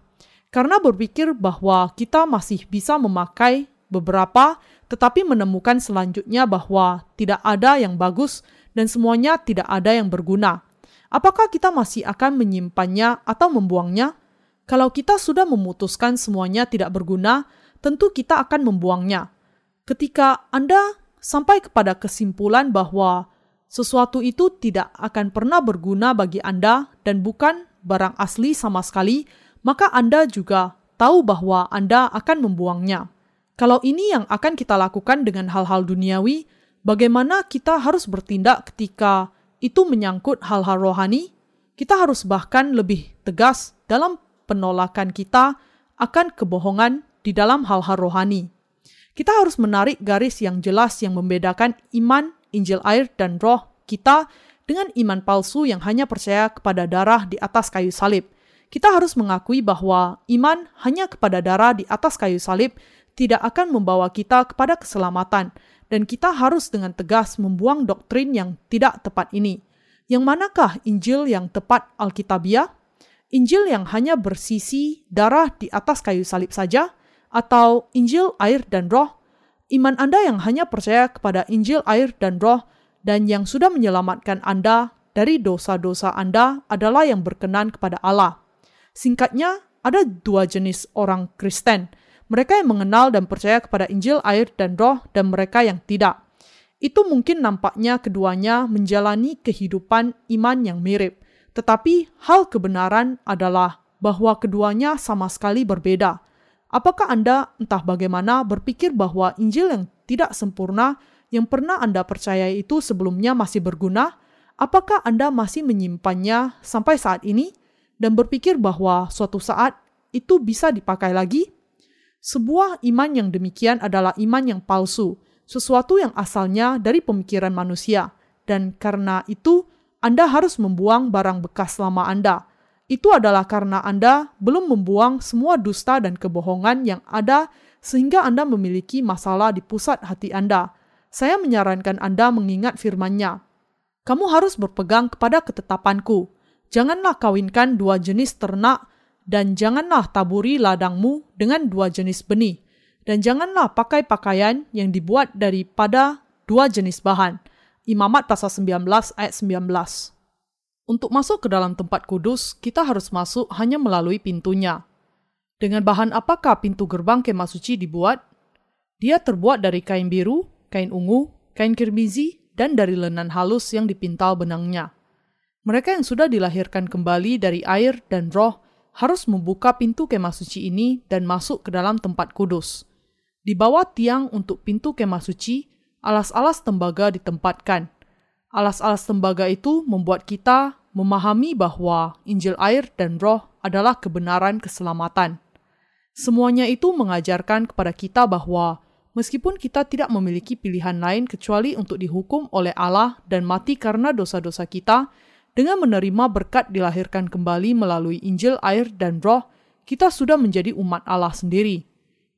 Karena berpikir bahwa kita masih bisa memakai beberapa tetapi menemukan selanjutnya bahwa tidak ada yang bagus dan semuanya tidak ada yang berguna. Apakah kita masih akan menyimpannya atau membuangnya? Kalau kita sudah memutuskan semuanya tidak berguna, tentu kita akan membuangnya. Ketika Anda sampai kepada kesimpulan bahwa sesuatu itu tidak akan pernah berguna bagi Anda dan bukan barang asli sama sekali, maka Anda juga tahu bahwa Anda akan membuangnya. Kalau ini yang akan kita lakukan dengan hal-hal duniawi, bagaimana kita harus bertindak ketika itu menyangkut hal-hal rohani? Kita harus bahkan lebih tegas dalam penolakan kita akan kebohongan di dalam hal-hal rohani. Kita harus menarik garis yang jelas yang membedakan iman Injil air dan roh kita dengan iman palsu yang hanya percaya kepada darah di atas kayu salib. Kita harus mengakui bahwa iman hanya kepada darah di atas kayu salib tidak akan membawa kita kepada keselamatan, dan kita harus dengan tegas membuang doktrin yang tidak tepat ini. Yang manakah Injil yang tepat Alkitabiah? Injil yang hanya bersisi darah di atas kayu salib saja, atau Injil air dan roh Iman Anda yang hanya percaya kepada Injil air dan roh dan yang sudah menyelamatkan Anda dari dosa-dosa Anda adalah yang berkenan kepada Allah. Singkatnya, ada dua jenis orang Kristen. Mereka yang mengenal dan percaya kepada Injil air dan roh dan mereka yang tidak. Itu mungkin nampaknya keduanya menjalani kehidupan iman yang mirip. Tetapi hal kebenaran adalah bahwa keduanya sama sekali berbeda. Apakah Anda entah bagaimana berpikir bahwa Injil yang tidak sempurna yang pernah Anda percayai itu sebelumnya masih berguna? Apakah Anda masih menyimpannya sampai saat ini dan berpikir bahwa suatu saat itu bisa dipakai lagi? Sebuah iman yang demikian adalah iman yang palsu, sesuatu yang asalnya dari pemikiran manusia, dan karena itu Anda harus membuang barang bekas lama Anda itu adalah karena Anda belum membuang semua dusta dan kebohongan yang ada sehingga Anda memiliki masalah di pusat hati Anda. Saya menyarankan Anda mengingat firman-Nya. Kamu harus berpegang kepada ketetapanku. Janganlah kawinkan dua jenis ternak dan janganlah taburi ladangmu dengan dua jenis benih. Dan janganlah pakai pakaian yang dibuat daripada dua jenis bahan. Imamat pasal 19 ayat 19. Untuk masuk ke dalam tempat kudus, kita harus masuk hanya melalui pintunya. Dengan bahan apakah pintu gerbang kemah suci dibuat? Dia terbuat dari kain biru, kain ungu, kain kirmizi, dan dari lenan halus yang dipintal benangnya. Mereka yang sudah dilahirkan kembali dari air dan roh harus membuka pintu kemah suci ini dan masuk ke dalam tempat kudus. Di bawah tiang untuk pintu kemah suci, alas-alas tembaga ditempatkan. Alas-alas tembaga itu membuat kita memahami bahwa Injil air dan roh adalah kebenaran keselamatan. Semuanya itu mengajarkan kepada kita bahwa meskipun kita tidak memiliki pilihan lain kecuali untuk dihukum oleh Allah dan mati karena dosa-dosa kita, dengan menerima berkat dilahirkan kembali melalui Injil air dan roh, kita sudah menjadi umat Allah sendiri.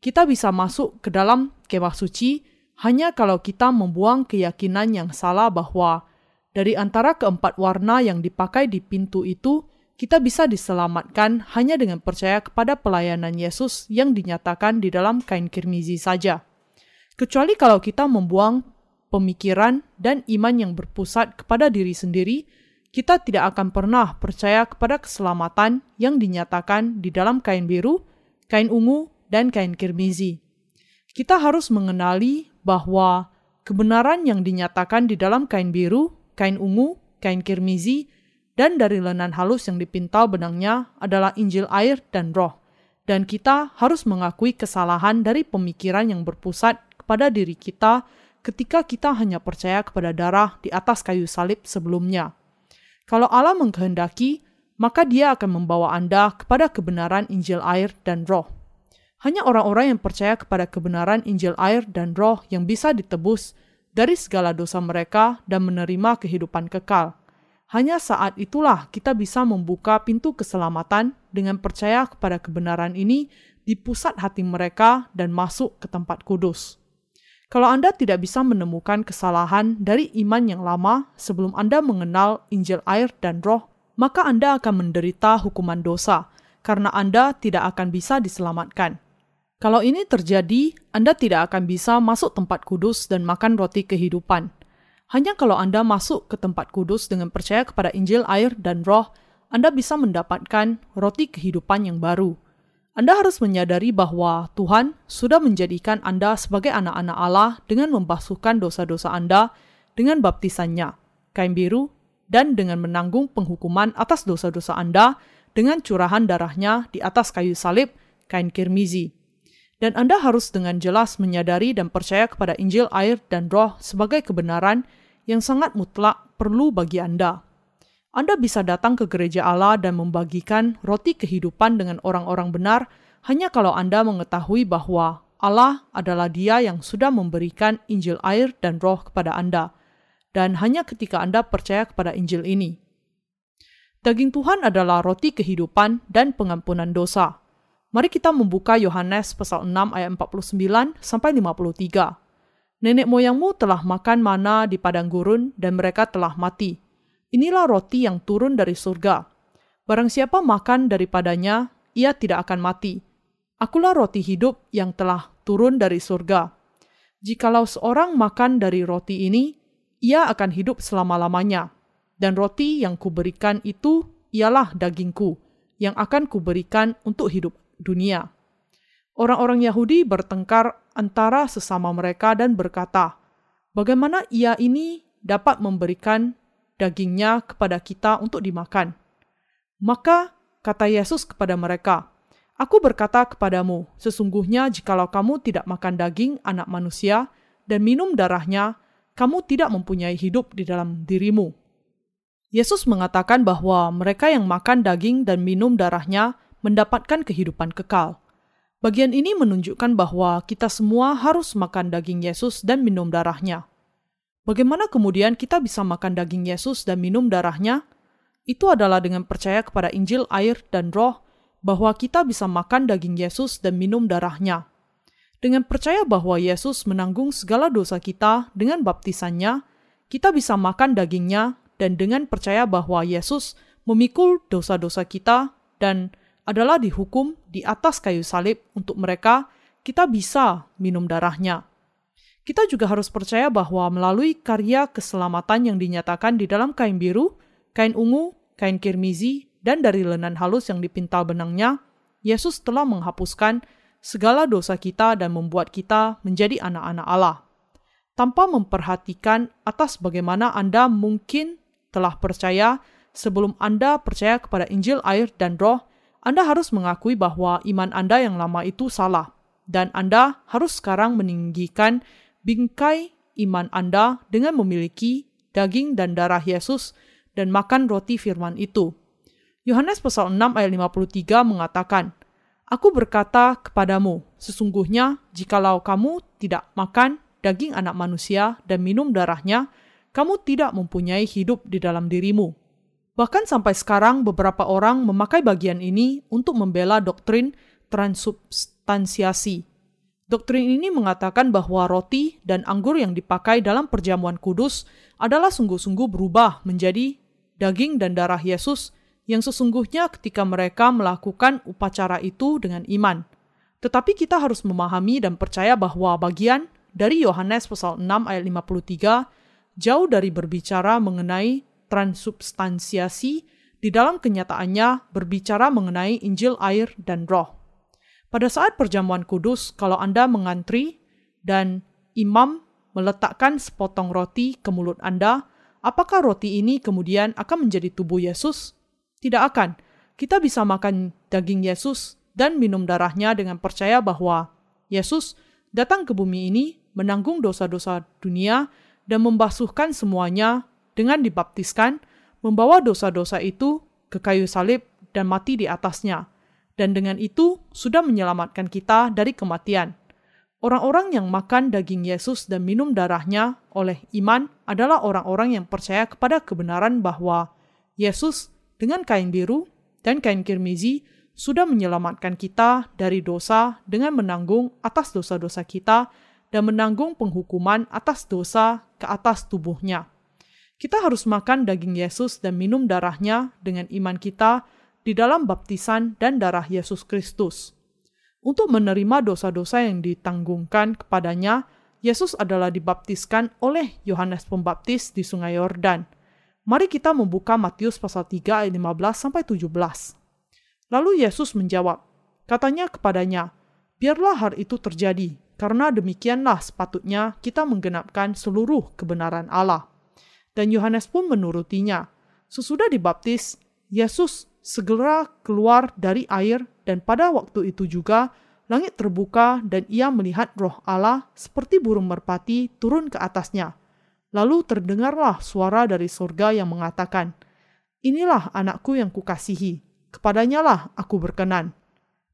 Kita bisa masuk ke dalam kemah suci hanya kalau kita membuang keyakinan yang salah bahwa dari antara keempat warna yang dipakai di pintu itu, kita bisa diselamatkan hanya dengan percaya kepada pelayanan Yesus yang dinyatakan di dalam kain kirmizi saja. Kecuali kalau kita membuang pemikiran dan iman yang berpusat kepada diri sendiri, kita tidak akan pernah percaya kepada keselamatan yang dinyatakan di dalam kain biru, kain ungu, dan kain kirmizi. Kita harus mengenali bahwa kebenaran yang dinyatakan di dalam kain biru, kain ungu, kain kirmizi, dan dari lenan halus yang dipintal benangnya adalah Injil air dan roh. Dan kita harus mengakui kesalahan dari pemikiran yang berpusat kepada diri kita ketika kita hanya percaya kepada darah di atas kayu salib sebelumnya. Kalau Allah mengkehendaki, maka dia akan membawa Anda kepada kebenaran Injil air dan roh. Hanya orang-orang yang percaya kepada kebenaran Injil air dan roh yang bisa ditebus dari segala dosa mereka dan menerima kehidupan kekal. Hanya saat itulah kita bisa membuka pintu keselamatan dengan percaya kepada kebenaran ini di pusat hati mereka dan masuk ke tempat kudus. Kalau Anda tidak bisa menemukan kesalahan dari iman yang lama sebelum Anda mengenal Injil air dan roh, maka Anda akan menderita hukuman dosa, karena Anda tidak akan bisa diselamatkan. Kalau ini terjadi, Anda tidak akan bisa masuk tempat kudus dan makan roti kehidupan. Hanya kalau Anda masuk ke tempat kudus dengan percaya kepada Injil, air, dan roh, Anda bisa mendapatkan roti kehidupan yang baru. Anda harus menyadari bahwa Tuhan sudah menjadikan Anda sebagai anak-anak Allah dengan membasuhkan dosa-dosa Anda dengan baptisannya, kain biru, dan dengan menanggung penghukuman atas dosa-dosa Anda dengan curahan darahnya di atas kayu salib, kain kirmizi dan Anda harus dengan jelas menyadari dan percaya kepada Injil, air, dan Roh sebagai kebenaran yang sangat mutlak perlu bagi Anda. Anda bisa datang ke gereja Allah dan membagikan roti kehidupan dengan orang-orang benar hanya kalau Anda mengetahui bahwa Allah adalah Dia yang sudah memberikan Injil, air, dan Roh kepada Anda. dan hanya ketika Anda percaya kepada Injil ini. Daging Tuhan adalah roti kehidupan dan pengampunan dosa. Mari kita membuka Yohanes pasal 6 ayat 49 sampai 53. Nenek moyangmu telah makan mana di padang gurun dan mereka telah mati. Inilah roti yang turun dari surga. Barang siapa makan daripadanya, ia tidak akan mati. Akulah roti hidup yang telah turun dari surga. Jikalau seorang makan dari roti ini, ia akan hidup selama-lamanya. Dan roti yang kuberikan itu ialah dagingku, yang akan kuberikan untuk hidup dunia. Orang-orang Yahudi bertengkar antara sesama mereka dan berkata, "Bagaimana ia ini dapat memberikan dagingnya kepada kita untuk dimakan?" Maka kata Yesus kepada mereka, "Aku berkata kepadamu, sesungguhnya jikalau kamu tidak makan daging Anak Manusia dan minum darahnya, kamu tidak mempunyai hidup di dalam dirimu." Yesus mengatakan bahwa mereka yang makan daging dan minum darahnya mendapatkan kehidupan kekal. Bagian ini menunjukkan bahwa kita semua harus makan daging Yesus dan minum darahnya. Bagaimana kemudian kita bisa makan daging Yesus dan minum darahnya? Itu adalah dengan percaya kepada Injil, air, dan roh, bahwa kita bisa makan daging Yesus dan minum darahnya. Dengan percaya bahwa Yesus menanggung segala dosa kita dengan baptisannya, kita bisa makan dagingnya dan dengan percaya bahwa Yesus memikul dosa-dosa kita dan adalah dihukum di atas kayu salib untuk mereka, kita bisa minum darahnya. Kita juga harus percaya bahwa melalui karya keselamatan yang dinyatakan di dalam kain biru, kain ungu, kain kirmizi, dan dari lenan halus yang dipintal benangnya, Yesus telah menghapuskan segala dosa kita dan membuat kita menjadi anak-anak Allah. Tanpa memperhatikan atas bagaimana Anda mungkin telah percaya sebelum Anda percaya kepada Injil, air, dan roh, anda harus mengakui bahwa iman Anda yang lama itu salah, dan Anda harus sekarang meninggikan bingkai iman Anda dengan memiliki daging dan darah Yesus dan makan roti firman itu. Yohanes pasal 6 ayat 53 mengatakan, Aku berkata kepadamu, sesungguhnya jikalau kamu tidak makan daging anak manusia dan minum darahnya, kamu tidak mempunyai hidup di dalam dirimu. Bahkan sampai sekarang beberapa orang memakai bagian ini untuk membela doktrin transubstansiasi. Doktrin ini mengatakan bahwa roti dan anggur yang dipakai dalam perjamuan kudus adalah sungguh-sungguh berubah menjadi daging dan darah Yesus yang sesungguhnya ketika mereka melakukan upacara itu dengan iman. Tetapi kita harus memahami dan percaya bahwa bagian dari Yohanes pasal 6 ayat 53 jauh dari berbicara mengenai transubstansiasi di dalam kenyataannya berbicara mengenai Injil air dan roh. Pada saat perjamuan kudus, kalau Anda mengantri dan imam meletakkan sepotong roti ke mulut Anda, apakah roti ini kemudian akan menjadi tubuh Yesus? Tidak akan. Kita bisa makan daging Yesus dan minum darahnya dengan percaya bahwa Yesus datang ke bumi ini menanggung dosa-dosa dunia dan membasuhkan semuanya dengan dibaptiskan, membawa dosa-dosa itu ke kayu salib dan mati di atasnya, dan dengan itu sudah menyelamatkan kita dari kematian. Orang-orang yang makan daging Yesus dan minum darahnya oleh iman adalah orang-orang yang percaya kepada kebenaran bahwa Yesus dengan kain biru dan kain kirmizi sudah menyelamatkan kita dari dosa dengan menanggung atas dosa-dosa kita dan menanggung penghukuman atas dosa ke atas tubuhnya. Kita harus makan daging Yesus dan minum darahnya dengan iman kita di dalam baptisan dan darah Yesus Kristus. Untuk menerima dosa-dosa yang ditanggungkan kepadanya, Yesus adalah dibaptiskan oleh Yohanes Pembaptis di Sungai Yordan. Mari kita membuka Matius pasal 3 ayat 15 sampai 17. Lalu Yesus menjawab, katanya kepadanya, "Biarlah hal itu terjadi, karena demikianlah sepatutnya kita menggenapkan seluruh kebenaran Allah." dan Yohanes pun menurutinya. Sesudah dibaptis, Yesus segera keluar dari air dan pada waktu itu juga langit terbuka dan ia melihat roh Allah seperti burung merpati turun ke atasnya. Lalu terdengarlah suara dari surga yang mengatakan, Inilah anakku yang kukasihi, kepadanya lah aku berkenan.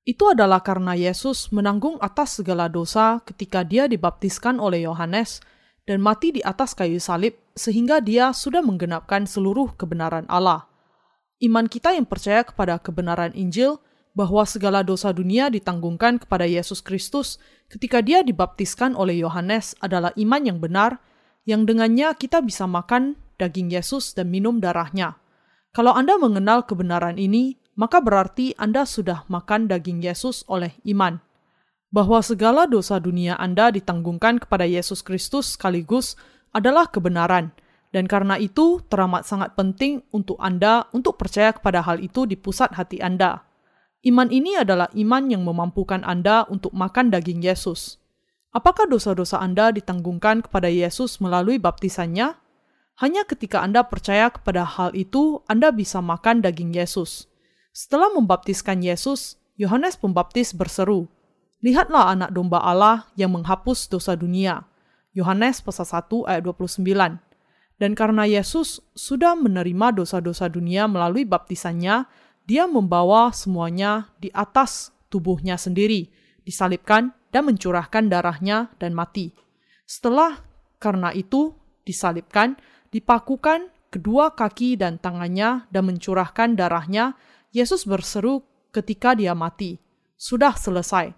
Itu adalah karena Yesus menanggung atas segala dosa ketika dia dibaptiskan oleh Yohanes, dan mati di atas kayu salib sehingga dia sudah menggenapkan seluruh kebenaran Allah. Iman kita yang percaya kepada kebenaran Injil bahwa segala dosa dunia ditanggungkan kepada Yesus Kristus ketika dia dibaptiskan oleh Yohanes adalah iman yang benar, yang dengannya kita bisa makan daging Yesus dan minum darahnya. Kalau Anda mengenal kebenaran ini, maka berarti Anda sudah makan daging Yesus oleh iman bahwa segala dosa dunia Anda ditanggungkan kepada Yesus Kristus sekaligus adalah kebenaran, dan karena itu teramat sangat penting untuk Anda untuk percaya kepada hal itu di pusat hati Anda. Iman ini adalah iman yang memampukan Anda untuk makan daging Yesus. Apakah dosa-dosa Anda ditanggungkan kepada Yesus melalui baptisannya? Hanya ketika Anda percaya kepada hal itu, Anda bisa makan daging Yesus. Setelah membaptiskan Yesus, Yohanes Pembaptis berseru, Lihatlah anak domba Allah yang menghapus dosa dunia. Yohanes pasal 1 ayat 29. Dan karena Yesus sudah menerima dosa-dosa dunia melalui baptisannya, dia membawa semuanya di atas tubuhnya sendiri, disalibkan dan mencurahkan darahnya dan mati. Setelah karena itu disalibkan, dipakukan kedua kaki dan tangannya dan mencurahkan darahnya, Yesus berseru ketika dia mati, "Sudah selesai."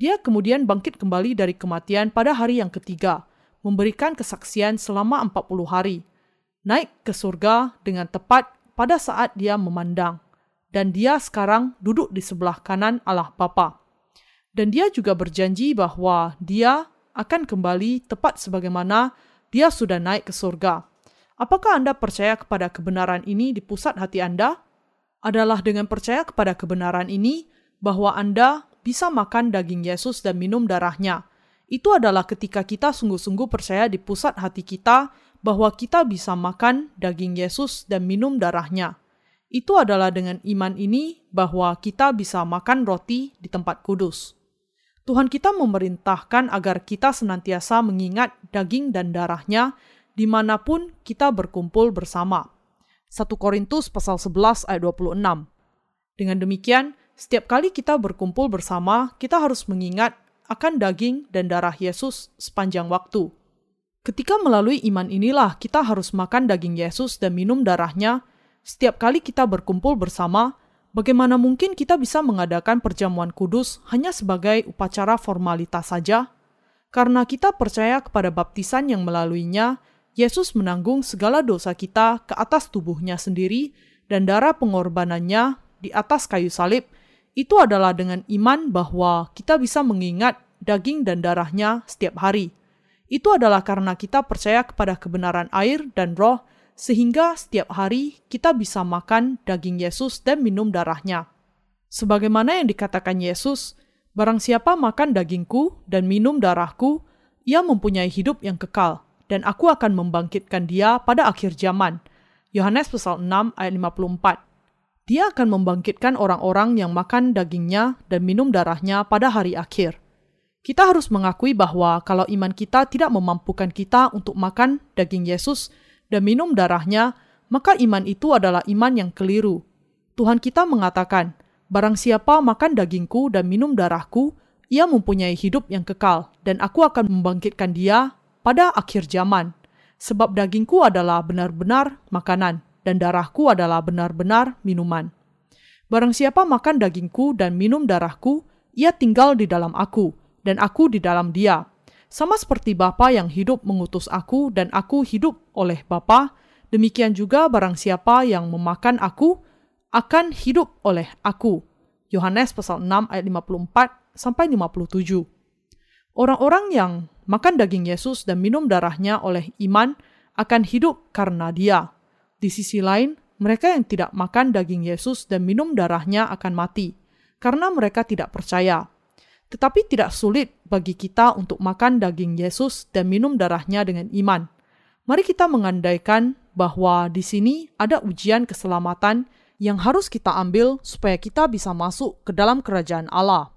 Dia kemudian bangkit kembali dari kematian pada hari yang ketiga, memberikan kesaksian selama 40 hari, naik ke surga dengan tepat pada saat dia memandang, dan dia sekarang duduk di sebelah kanan Allah Bapa. Dan dia juga berjanji bahwa dia akan kembali tepat sebagaimana dia sudah naik ke surga. Apakah Anda percaya kepada kebenaran ini di pusat hati Anda? Adalah dengan percaya kepada kebenaran ini bahwa Anda bisa makan daging Yesus dan minum darahnya. Itu adalah ketika kita sungguh-sungguh percaya di pusat hati kita bahwa kita bisa makan daging Yesus dan minum darahnya. Itu adalah dengan iman ini bahwa kita bisa makan roti di tempat kudus. Tuhan kita memerintahkan agar kita senantiasa mengingat daging dan darahnya di mana pun kita berkumpul bersama. 1 Korintus pasal 11 ayat 26. Dengan demikian, setiap kali kita berkumpul bersama, kita harus mengingat akan daging dan darah Yesus sepanjang waktu. Ketika melalui iman inilah kita harus makan daging Yesus dan minum darahnya, setiap kali kita berkumpul bersama, bagaimana mungkin kita bisa mengadakan perjamuan kudus hanya sebagai upacara formalitas saja? Karena kita percaya kepada baptisan yang melaluinya, Yesus menanggung segala dosa kita ke atas tubuhnya sendiri dan darah pengorbanannya di atas kayu salib itu adalah dengan iman bahwa kita bisa mengingat daging dan darahnya setiap hari. Itu adalah karena kita percaya kepada kebenaran air dan roh, sehingga setiap hari kita bisa makan daging Yesus dan minum darahnya. Sebagaimana yang dikatakan Yesus, barang siapa makan dagingku dan minum darahku, ia mempunyai hidup yang kekal, dan aku akan membangkitkan dia pada akhir zaman. Yohanes pasal 6 ayat 54 dia akan membangkitkan orang-orang yang makan dagingnya dan minum darahnya pada hari akhir. Kita harus mengakui bahwa kalau iman kita tidak memampukan kita untuk makan daging Yesus dan minum darahnya, maka iman itu adalah iman yang keliru. Tuhan kita mengatakan, Barang siapa makan dagingku dan minum darahku, ia mempunyai hidup yang kekal, dan aku akan membangkitkan dia pada akhir zaman. Sebab dagingku adalah benar-benar makanan, dan darahku adalah benar-benar minuman. Barang siapa makan dagingku dan minum darahku, ia tinggal di dalam aku, dan aku di dalam dia. Sama seperti Bapa yang hidup mengutus aku dan aku hidup oleh Bapa, demikian juga barang siapa yang memakan aku akan hidup oleh aku. Yohanes pasal 6 ayat 54 sampai 57. Orang-orang yang makan daging Yesus dan minum darahnya oleh iman akan hidup karena dia. Di sisi lain, mereka yang tidak makan daging Yesus dan minum darahnya akan mati, karena mereka tidak percaya. Tetapi tidak sulit bagi kita untuk makan daging Yesus dan minum darahnya dengan iman. Mari kita mengandaikan bahwa di sini ada ujian keselamatan yang harus kita ambil supaya kita bisa masuk ke dalam kerajaan Allah.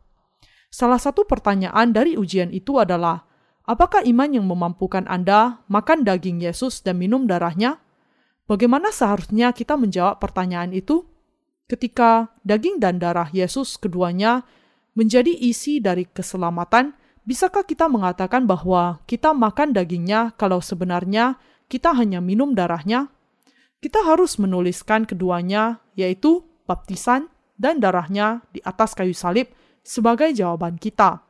Salah satu pertanyaan dari ujian itu adalah, apakah iman yang memampukan Anda makan daging Yesus dan minum darahnya? Bagaimana seharusnya kita menjawab pertanyaan itu? Ketika daging dan darah Yesus keduanya menjadi isi dari keselamatan, bisakah kita mengatakan bahwa kita makan dagingnya kalau sebenarnya kita hanya minum darahnya? Kita harus menuliskan keduanya, yaitu baptisan dan darahnya di atas kayu salib sebagai jawaban kita.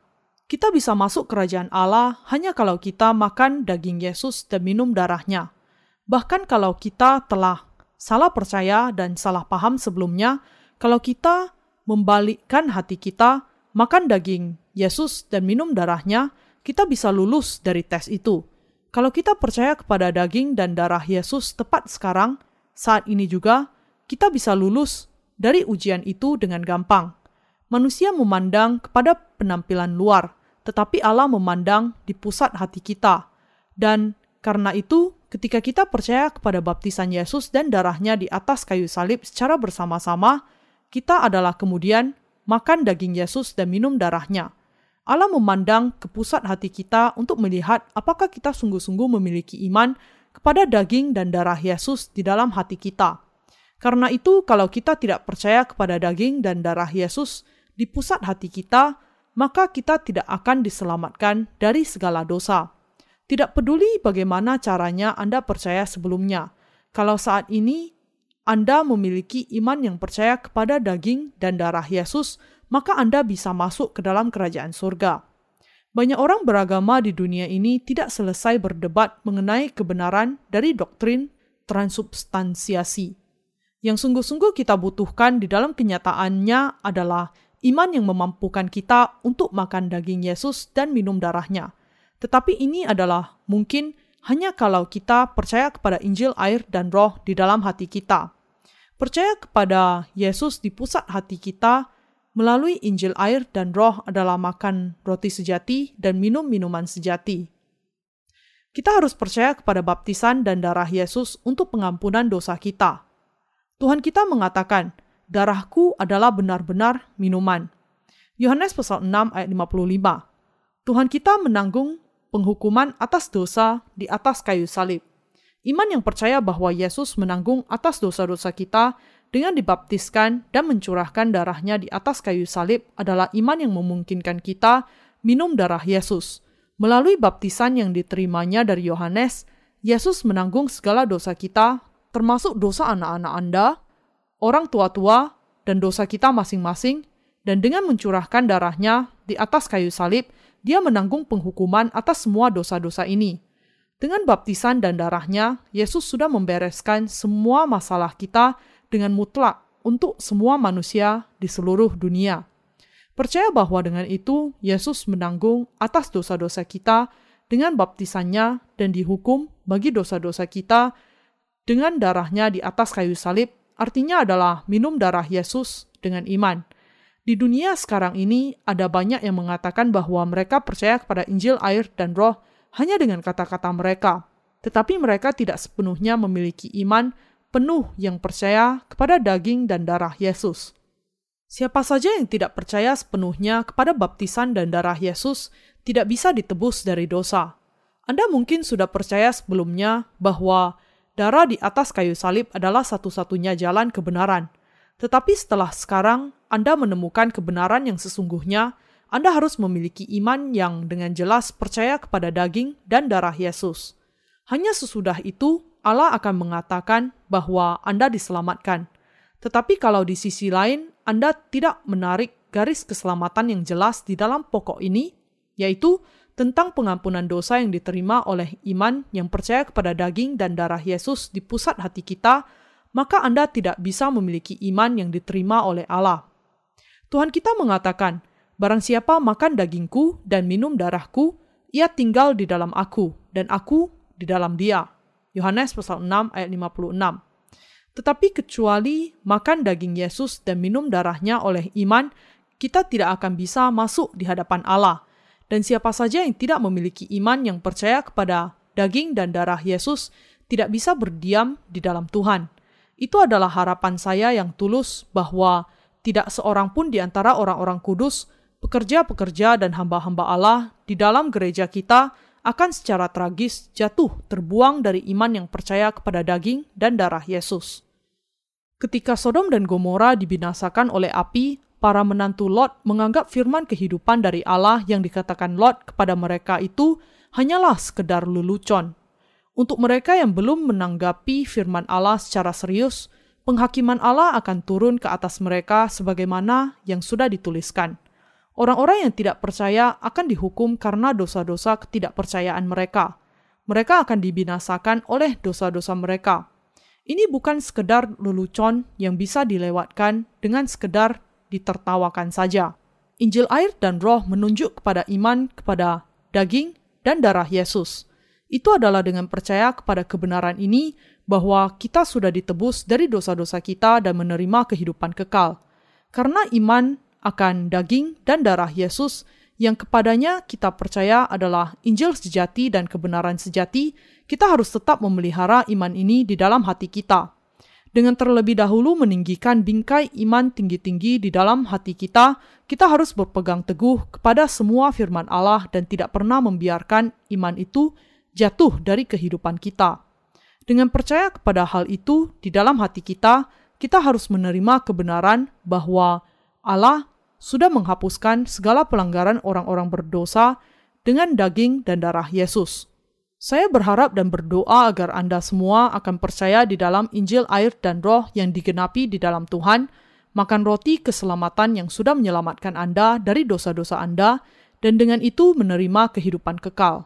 Kita bisa masuk kerajaan Allah hanya kalau kita makan daging Yesus dan minum darahnya. Bahkan kalau kita telah salah percaya dan salah paham sebelumnya, kalau kita membalikkan hati kita, makan daging Yesus dan minum darahnya, kita bisa lulus dari tes itu. Kalau kita percaya kepada daging dan darah Yesus tepat sekarang, saat ini juga, kita bisa lulus dari ujian itu dengan gampang. Manusia memandang kepada penampilan luar, tetapi Allah memandang di pusat hati kita. Dan karena itu, ketika kita percaya kepada baptisan Yesus dan darahnya di atas kayu salib secara bersama-sama, kita adalah kemudian makan daging Yesus dan minum darahnya. Allah memandang ke pusat hati kita untuk melihat apakah kita sungguh-sungguh memiliki iman kepada daging dan darah Yesus di dalam hati kita. Karena itu, kalau kita tidak percaya kepada daging dan darah Yesus di pusat hati kita, maka kita tidak akan diselamatkan dari segala dosa. Tidak peduli bagaimana caranya Anda percaya sebelumnya, kalau saat ini Anda memiliki iman yang percaya kepada daging dan darah Yesus, maka Anda bisa masuk ke dalam kerajaan surga. Banyak orang beragama di dunia ini tidak selesai berdebat mengenai kebenaran dari doktrin transubstansiasi. Yang sungguh-sungguh kita butuhkan di dalam kenyataannya adalah iman yang memampukan kita untuk makan daging Yesus dan minum darahnya. Tetapi ini adalah mungkin hanya kalau kita percaya kepada Injil air dan roh di dalam hati kita. Percaya kepada Yesus di pusat hati kita melalui Injil air dan roh adalah makan roti sejati dan minum minuman sejati. Kita harus percaya kepada baptisan dan darah Yesus untuk pengampunan dosa kita. Tuhan kita mengatakan, darahku adalah benar-benar minuman. Yohanes pasal 6 ayat 55. Tuhan kita menanggung penghukuman atas dosa di atas kayu salib. Iman yang percaya bahwa Yesus menanggung atas dosa-dosa kita dengan dibaptiskan dan mencurahkan darahnya di atas kayu salib adalah iman yang memungkinkan kita minum darah Yesus. Melalui baptisan yang diterimanya dari Yohanes, Yesus menanggung segala dosa kita, termasuk dosa anak-anak Anda, orang tua-tua, dan dosa kita masing-masing, dan dengan mencurahkan darahnya di atas kayu salib, dia menanggung penghukuman atas semua dosa-dosa ini. Dengan baptisan dan darahnya, Yesus sudah membereskan semua masalah kita dengan mutlak untuk semua manusia di seluruh dunia. Percaya bahwa dengan itu Yesus menanggung atas dosa-dosa kita dengan baptisannya dan dihukum bagi dosa-dosa kita dengan darahnya di atas kayu salib, artinya adalah minum darah Yesus dengan iman. Di dunia sekarang ini ada banyak yang mengatakan bahwa mereka percaya kepada Injil air dan roh hanya dengan kata-kata mereka, tetapi mereka tidak sepenuhnya memiliki iman penuh yang percaya kepada daging dan darah Yesus. Siapa saja yang tidak percaya sepenuhnya kepada baptisan dan darah Yesus tidak bisa ditebus dari dosa. Anda mungkin sudah percaya sebelumnya bahwa darah di atas kayu salib adalah satu-satunya jalan kebenaran. Tetapi setelah sekarang Anda menemukan kebenaran yang sesungguhnya, Anda harus memiliki iman yang dengan jelas percaya kepada daging dan darah Yesus. Hanya sesudah itu, Allah akan mengatakan bahwa Anda diselamatkan. Tetapi kalau di sisi lain Anda tidak menarik garis keselamatan yang jelas di dalam pokok ini, yaitu tentang pengampunan dosa yang diterima oleh iman yang percaya kepada daging dan darah Yesus di pusat hati kita, maka Anda tidak bisa memiliki iman yang diterima oleh Allah. Tuhan kita mengatakan, Barang siapa makan dagingku dan minum darahku, ia tinggal di dalam aku, dan aku di dalam dia. Yohanes pasal 6 ayat 56. Tetapi kecuali makan daging Yesus dan minum darahnya oleh iman, kita tidak akan bisa masuk di hadapan Allah. Dan siapa saja yang tidak memiliki iman yang percaya kepada daging dan darah Yesus tidak bisa berdiam di dalam Tuhan. Itu adalah harapan saya yang tulus bahwa tidak seorang pun di antara orang-orang kudus, pekerja-pekerja dan hamba-hamba Allah di dalam gereja kita akan secara tragis jatuh terbuang dari iman yang percaya kepada daging dan darah Yesus. Ketika Sodom dan Gomora dibinasakan oleh api para menantu Lot menganggap firman kehidupan dari Allah yang dikatakan Lot kepada mereka itu hanyalah sekedar lelucon. Untuk mereka yang belum menanggapi firman Allah secara serius, penghakiman Allah akan turun ke atas mereka sebagaimana yang sudah dituliskan. Orang-orang yang tidak percaya akan dihukum karena dosa-dosa ketidakpercayaan mereka. Mereka akan dibinasakan oleh dosa-dosa mereka. Ini bukan sekedar lelucon yang bisa dilewatkan dengan sekedar ditertawakan saja. Injil air dan roh menunjuk kepada iman kepada daging dan darah Yesus itu adalah dengan percaya kepada kebenaran ini bahwa kita sudah ditebus dari dosa-dosa kita dan menerima kehidupan kekal. Karena iman akan daging dan darah Yesus yang kepadanya kita percaya adalah Injil sejati dan kebenaran sejati, kita harus tetap memelihara iman ini di dalam hati kita. Dengan terlebih dahulu meninggikan bingkai iman tinggi-tinggi di dalam hati kita, kita harus berpegang teguh kepada semua firman Allah dan tidak pernah membiarkan iman itu jatuh dari kehidupan kita. Dengan percaya kepada hal itu di dalam hati kita, kita harus menerima kebenaran bahwa Allah sudah menghapuskan segala pelanggaran orang-orang berdosa dengan daging dan darah Yesus. Saya berharap dan berdoa agar Anda semua akan percaya di dalam Injil air dan roh yang digenapi di dalam Tuhan, makan roti keselamatan yang sudah menyelamatkan Anda dari dosa-dosa Anda, dan dengan itu menerima kehidupan kekal.